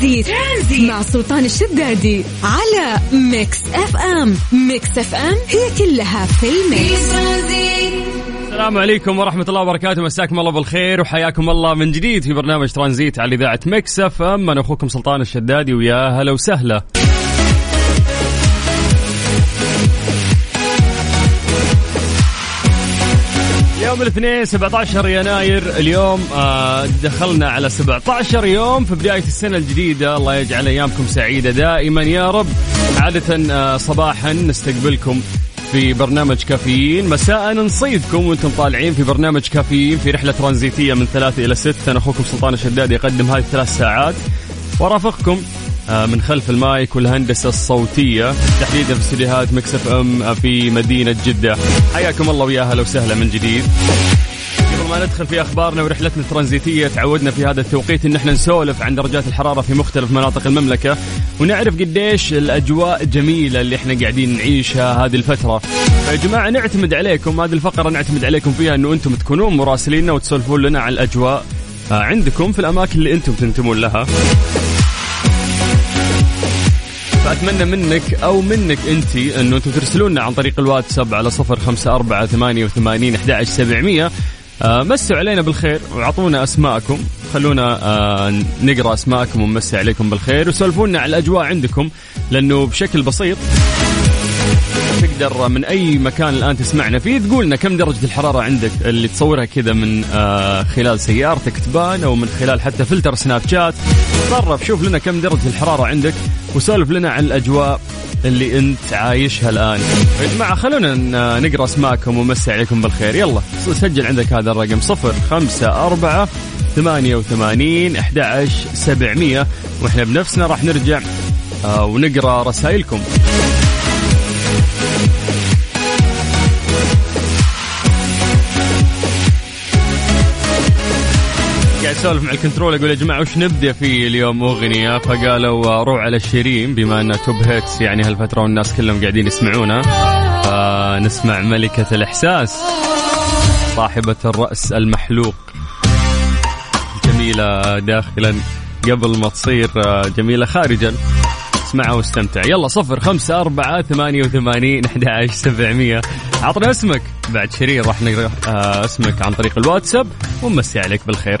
ترانزيت, ترانزيت. مع سلطان الشدادي على Mix FM. Mix FM هي كلها في ال mix. السلام عليكم ورحمة الله وبركاته. مساكم الله بالخير وحياكم الله من جديد في برنامج ترانزيت على إذاعة Mix FM. أنا أخوكم سلطان الشدادي ويا هلا وسهلا. يوم الاثنين 17 يناير. اليوم آه، دخلنا على 17 يوم. في بداية السنة الجديدة الله يجعل أيامكم سعيدة دائما. يا رب عادة آه، صباحا نستقبلكم في برنامج كافيين. مساء نصيدكم وأنتم طالعين في برنامج كافيين في رحلة ترانزيتية من ثلاثة إلى ست أنا أخوكم سلطان الشدادي أقدم هذه الثلاث ساعات. ورافقكم من خلف المايك والهندسة الصوتية تحديدا في استديوهات Mix FM في مدينة جدة. حياكم الله ويا أهلا وسهلا من جديد. قبل ما ندخل في أخبارنا ورحلتنا الترانزيتية تعودنا في هذا التوقيت إن إحنا نسولف عن درجات الحرارة في مختلف مناطق المملكة ونعرف قديش الأجواء الجميله اللي إحنا قاعدين نعيشها هذه الفترة. فيا جماعة نعتمد عليكم هذه الفقرة نعتمد عليكم فيها إنه أنتم تكونون مراسليننا وتسولفون لنا عن الأجواء آه، عندكم في الأماكن اللي أنتم تنتمون لها. فأتمنى منك أو منك أنت أنه أنتم ترسلونا عن طريق الواتساب على صفر خمسة أربعة ثمانية وثمانين أحد سبعمية. آه مسوا علينا بالخير وأعطونا أسماءكم. خلونا آه نقرأ أسماءكم ونمسي عليكم بالخير. وسولفونا على الأجواء عندكم لأنه بشكل بسيط تقدر من أي مكان الآن تسمعنا فيه تقول لنا كم درجة الحرارة عندك اللي تصورها كذا من آه خلال سيارتك تبان أو من خلال حتى فلتر سناب شات. تصرف شوف لنا كم درجة الحرارة عندك وسولف لنا عن الأجواء اللي أنت عايشها الآن. يا جماعة خلونا نقرأ أسماءكم ومسي عليكم بالخير. يلا سجل عندك هذا الرقم صفر خمسة أربعة ثمانية وثمانين أحد سبعمية. وإحنا بنفسنا راح نرجع آه ونقرأ رسائلكم. اسولف مع ال control أقول يا جماعة وش نبدأ فيه اليوم؟ اغنيه فقالوا روح على شيرين بما انها top hits يعني هالفترة والناس كلهم قاعدين يسمعونها فنسمع ملكة الإحساس صاحبة الرأس المحلوق. جميلة داخلا قبل ما تصير جميلة خارجا. اسمعها واستمتع. يلا صفر خمسة أربعة ثمانية وثمانين أحد عشر سبعمية. عطنا اسمك. بعد شيرين راح نقرأ اسمك عن طريق الواتساب ونمسي عليك بالخير.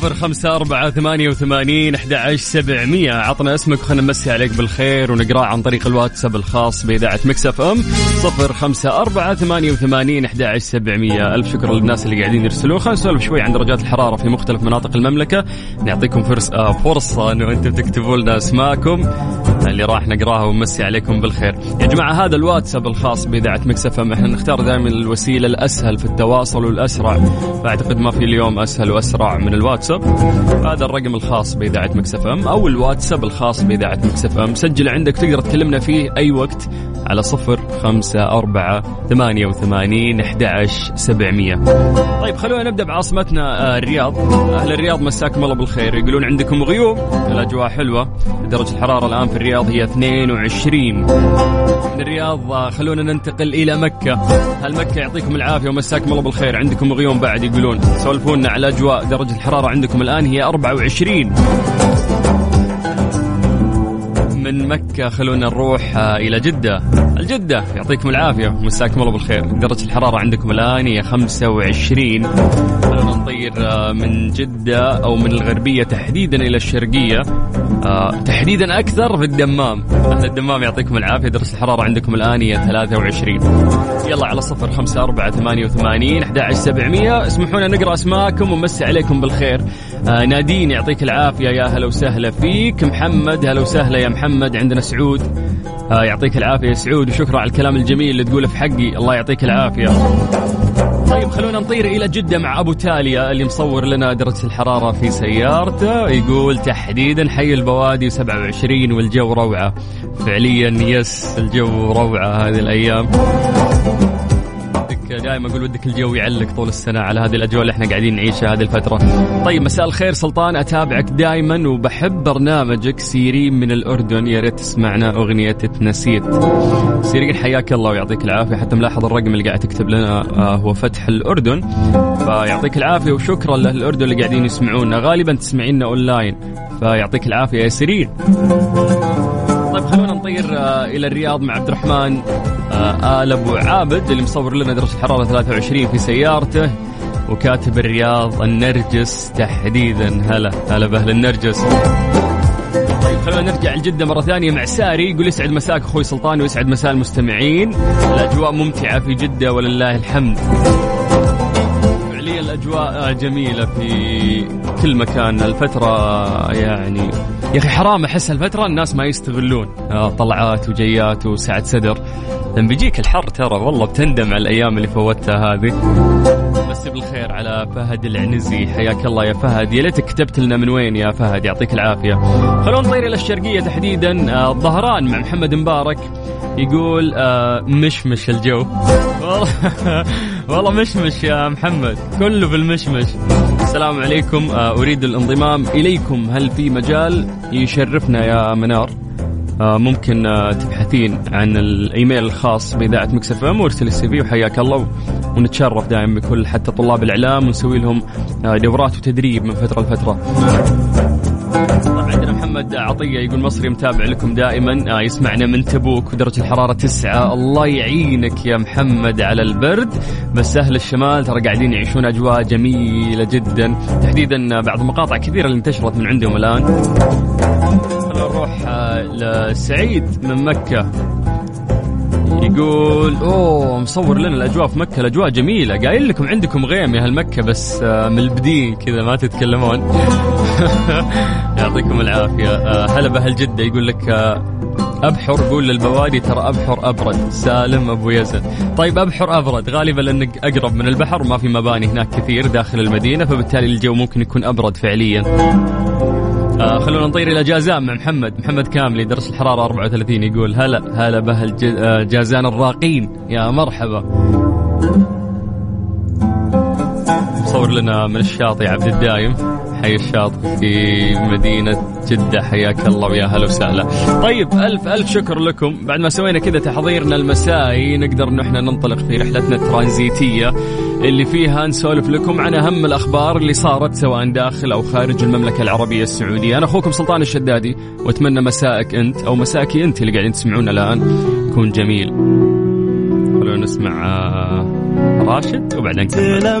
صفر خمسة أربعة ثمانية وثمانين أحد عشر سبعمية. عطنا اسمك وخلنا نمسي عليك بالخير ونقرأ عن طريق الواتساب الخاص بإذاعة Mix FM. صفر خمسة أربعة ثمانية وثمانين أحد عشر سبعمية. ألف شكر للناس اللي قاعدين يرسلون خلينا نسولف شوي عن درجات الحرارة في مختلف مناطق المملكة. نعطيكم فرصة فرصة أنه أنتم تكتبوا لنا أسماءكم. اللي راح نقراها ونمسي عليكم بالخير. يا جماعة هذا الواتساب الخاص بإذاعة Mix FM إحنا نختار دائما الوسيلة الأسهل في التواصل والأسرع. فأعتقد ما في اليوم أسهل وأسرع من الواتساب. هذا الرقم الخاص بإذاعة Mix FM. أو الواتساب الخاص بإذاعة Mix FM. سجل عندك تقدر تكلمنا فيه أي وقت. على صفر خمسة أربعة ثمانية وثمانين أحد سبعمية. طيب خلونا نبدأ بعاصمتنا آه، الرياض. أهل الرياض مساكم الله بالخير. يقولون عندكم غيوم؟ الأجواء حلوة. درجة الحرارة الآن في الرياض هي 22 من الرياض آه، خلونا ننتقل إلى مكة. هل مكة يعطيكم العافية ومساكم الله بالخير؟ عندكم غيوم بعد يقولون. سولفونا على الأجواء. درجة الحرارة عندكم الآن هي 24 من مكة خلونا نروح آه، إلى جدة. الجدة يعطيكم العافية. مساكم الله بالخير. درجة الحرارة عندكم الآن هي 25 خلونا نطير آه، من جدة أو من الغربية تحديدا إلى الشرقية. آه، تحديدا أكثر في الدمام. أهل الدمام يعطيكم العافية. درجة الحرارة عندكم الآن هي 23 يلا على صفر خمسة أربعة ثمانية وثمانين أحد سبعمية. اسمحونا نقرأ أسماءكم ونمسي عليكم بالخير. آه نادين يعطيك العافية. يا هلا وسهلا فيك. محمد هلا وسهلا يا محمد. عندنا سعود. آه يعطيك العافية. سعود وشكرا على الكلام الجميل اللي تقوله في حقي. الله يعطيك العافية. طيب خلونا نطير إلى جدة مع أبو تاليا اللي مصور لنا درجة الحرارة في سيارته. يقول تحديدا حي البوادي 27 والجو روعة. فعليا yes الجو روعة هذه الأيام. دائما أقول ودك الجو يعلق طول السنة على هذه الأجواء اللي إحنا قاعدين نعيشها هذه الفترة. طيب مساء الخير سلطان أتابعك دائما وبحب برنامجك سيرين من الأردن يا ريت تسمعنا أغنية تنسيت. سيرين حياك الله ويعطيك العافية حتى ملاحظ الرقم اللي قاعد تكتب لنا آه، هو مفتاح الأردن فيعطيك العافية وشكرا لاهل الاردن اللي قاعدين يسمعونا غالبا تسمعينا أونلاين فيعطيك العافية يا سيرين. إلى الرياض مع عبد الرحمن آه، آل أبو عابد اللي مصور لنا درجة الحرارة 23 في سيارته وكاتب الرياض النرجس تحديدا. هلا هلا بأهل النرجس. طيب خلونا نرجع لجدة مرة ثانية مع ساري يقول يسعد مساك أخوي سلطان ويسعد مساء المستمعين. الأجواء ممتعة في جدة ولله الحمد. فعليا الأجواء جميلة في كل مكان الفترة يعني. يا أخي حرام أحس الفترة الناس ما يستغلون. آه، طلعات وجيات وسعة صدر. لما بيجيك الحر ترى والله بتندم على الأيام اللي فوتها هذه. بس بالخير على فهد العنزي. حياك الله يا فهد. يا ليتك كتبت لنا من وين يا فهد؟ يعطيك العافية. خلونا نطير إلى الشرقية تحديدا. آه، الظهران مع محمد مبارك يقول آه مشمش الجو. والله مشمش يا محمد. كله في المشمش السلام عليكم. آه أريد الانضمام إليكم. هل في مجال يشرفنا يا منار؟ ممكن تبحثين عن الإيميل الخاص بإذاعة Mix FM وارسل ال CV وحياك الله. ونتشرف دائما بكل حتى طلاب الإعلام ونسوي لهم آه دورات وتدريب من فترة لفترة. طبعا عندنا محمد عطية يقول مصري متابع لكم دائما آه يسمعنا من تبوك ودرجة الحرارة تسعة. الله يعينك يا محمد على البرد. بس أهل الشمال ترى قاعدين يعيشون أجواء جميلة جدا. تحديدا بعض المقاطع كثيرة اللي انتشرت من عندهم خلينا نروح آه لسعيد من مكة. يقول أوه مصور لنا الأجواء في مكة الأجواء جميلة. قايل لكم عندكم غيم يا أهل مكه بس آه، ملبدين كذا ما تتكلمون. يعطيكم العافية. آه، هلا بأهل جدة يقول لك آه، أبحر قول للبوادي ترى أبحر أبرد. سالم أبو يزن. طيب أبحر أبرد غالبا لانك أقرب من البحر وما في مباني هناك كثير داخل المدينة فبالتالي الجو ممكن يكون أبرد فعليا. آه خلونا نطير إلى جازان مع محمد. محمد كاملي درس الحرارة 34 يقول هلا هلا باهل ج- آه، جازان الراقين. يا مرحبا. مصور لنا من الشاطئ عبد الدايم. حي الشاطئ في مدينة جدة. حياك الله ويا هلا وسهلا. طيب ألف ألف شكر لكم. بعد ما سوينا كذا تحضيرنا المسائي نقدر أنه إحنا ننطلق في رحلتنا الترانزيتية اللي فيها نسولف لكم عن أهم الأخبار اللي صارت سواء داخل أو خارج المملكة العربية السعودية. أنا أخوكم سلطان الشدادي وأتمنى مسائك أنت أو مساكي أنت اللي قاعدين تسمعونا الآن يكون جميل. خلونا نسمع آه، راشد وبعدين نكمل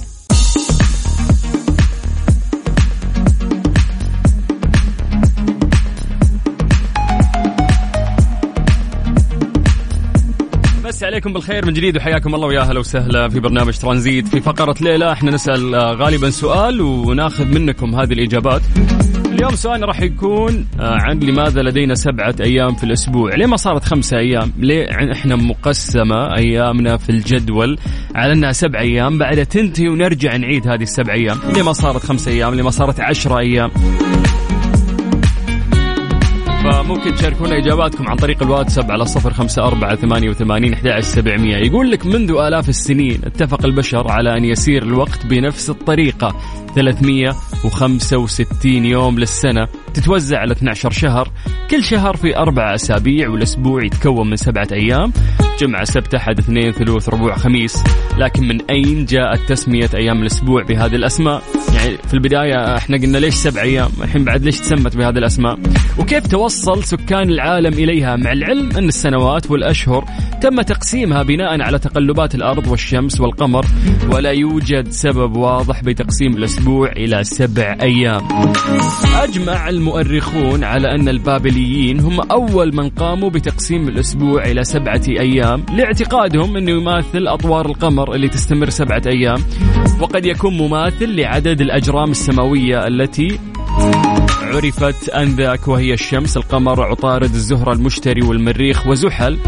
عليكم بالخير من جديد وحياكم الله ويا أهلا وسهلا في برنامج ترانزيت في فقرة ليه لا. إحنا نسأل آه، غالبا سؤال وناخذ منكم هذه الإجابات. اليوم سؤالنا راح يكون آه، عن لماذا لدينا سبعة أيام في الأسبوع؟ ليه ما صارت خمسة أيام؟ ليه إحنا مقسمة أيامنا في الجدول على أنها سبع أيام؟ بعدها تنتهي ونرجع نعيد هذه السبع أيام. ليه ما صارت خمسة أيام؟ ليه ما صارت عشرة أيام؟ فممكن تشاركونا إجاباتكم عن طريق الواتساب على صفر خمسة أربعة ثمانية وثمانين سبعمية. يقول لك منذ آلاف السنين اتفق البشر على أن يسير الوقت بنفس الطريقة. 365 يوم للسنة تتوزع على 12 شهر. كل شهر في أربع أسابيع والأسبوع يتكون من سبعة أيام. جمعة سبت أحد اثنين ثلوث ربوع خميس. لكن من أين جاءت تسمية أيام الأسبوع بهذه الأسماء؟ يعني في البداية إحنا قلنا ليش سبع أيام؟ الحين بعد ليش تسمت بهذه الأسماء؟ وكيف توصل سكان العالم إليها مع العلم أن السنوات والأشهر تم تقسيمها بناء على تقلبات الأرض والشمس والقمر ولا يوجد سبب واضح بتقسيم الأسبوع إلى سبع أيام. أجمع المؤرخون على أن البابليين هم أول من قاموا بتقسيم الأسبوع إلى سبعة أيام لاعتقادهم أنه يماثل أطوار القمر اللي تستمر سبعة أيام وقد يكون مماثل لعدد الأجرام السماوية التي عرفت أنذاك وهي الشمس القمر عطارد الزهرة المشتري والمريخ وزحل.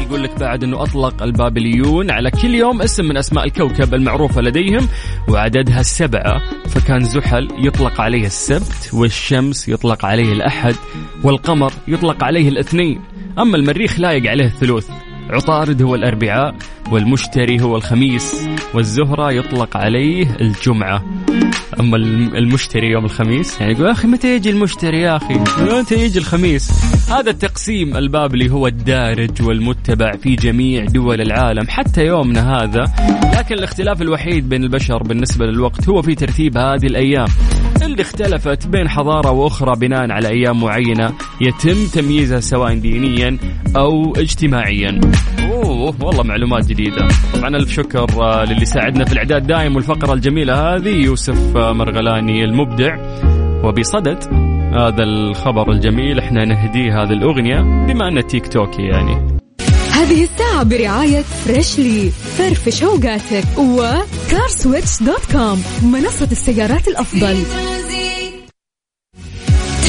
يقول لك بعد أنه أطلق البابليون على كل يوم اسم من أسماء الكوكب المعروفة لديهم وعددها السبعة فكان زحل يطلق عليه السبت والشمس يطلق عليه الأحد والقمر يطلق عليه الاثنين. أما المريخ لايق عليه الثلوث. عطارد هو الأربعاء والمشتري هو الخميس والزهرة يطلق عليه الجمعة. أما المشتري يوم الخميس. يعني يقول يا أخي متى يجي المشتري يا أخي؟ متى يجي الخميس. هذا التقسيم البابلي هو الدارج والمتبع في جميع دول العالم حتى يومنا هذا. لكن الاختلاف الوحيد بين البشر بالنسبة للوقت هو في ترتيب هذه الأيام اللي اختلفت بين حضارة وأخرى بناء على أيام معينة يتم تمييزها سواء دينيا أو اجتماعيا. أوه والله معلومات جديدة. طبعا ألف شكر آه، للي ساعدنا في الإعداد دايم والفقرة الجميلة هذه يوسف آه، مرغلاني المبدع. وبصدد هذا الخبر الجميل إحنا نهديه هذه الأغنية بما أنه تيك توكي يعني. هذه الساعة برعاية Freshly فرفش أوقاتك و CarSwitch dot com منصة السيارات الأفضل.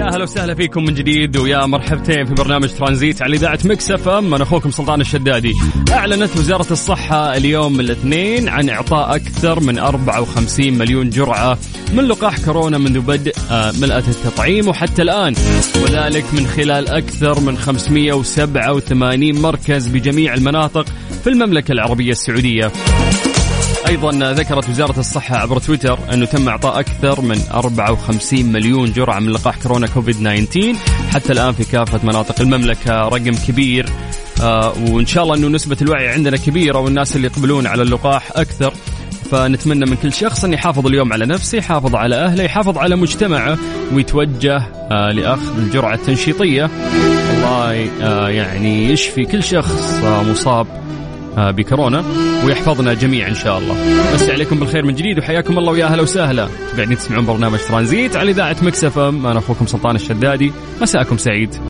يا هلا وسهلا فيكم من جديد ويا مرحبتين في برنامج ترانزيت على إذاعة Mix FM أنا أخوكم سلطان الشدادي. أعلنت وزارة الصحة اليوم الاثنين عن إعطاء أكثر من 54 مليون جرعة من لقاح كورونا منذ بدء آه، ملأة التطعيم وحتى الآن وذلك من خلال أكثر من 587 مركز بجميع المناطق في المملكة العربية السعودية. أيضا ذكرت وزارة الصحة عبر تويتر أنه تم إعطاء أكثر من 54 مليون جرعة من لقاح كورونا كوفيد 19 حتى الآن في كافة مناطق المملكة رقم كبير. آه وإن شاء الله أنه نسبة الوعي عندنا كبيرة والناس اللي يقبلون على اللقاح أكثر. فنتمنى من كل شخص أن يحافظ اليوم على نفسه يحافظ على أهله يحافظ على مجتمعه ويتوجه آه لأخذ الجرعة التنشيطية. الله آه يعني يشفي كل شخص مصاب. بكورونا ويحفظنا جميعا إن شاء الله. بس عليكم بالخير من جديد وحياكم الله ويا أهلا وسهلا. قاعدين تسمعون برنامج ترانزيت على إذاعة مكسف أنا أخوكم سلطان الشدادي مساءكم سعيد.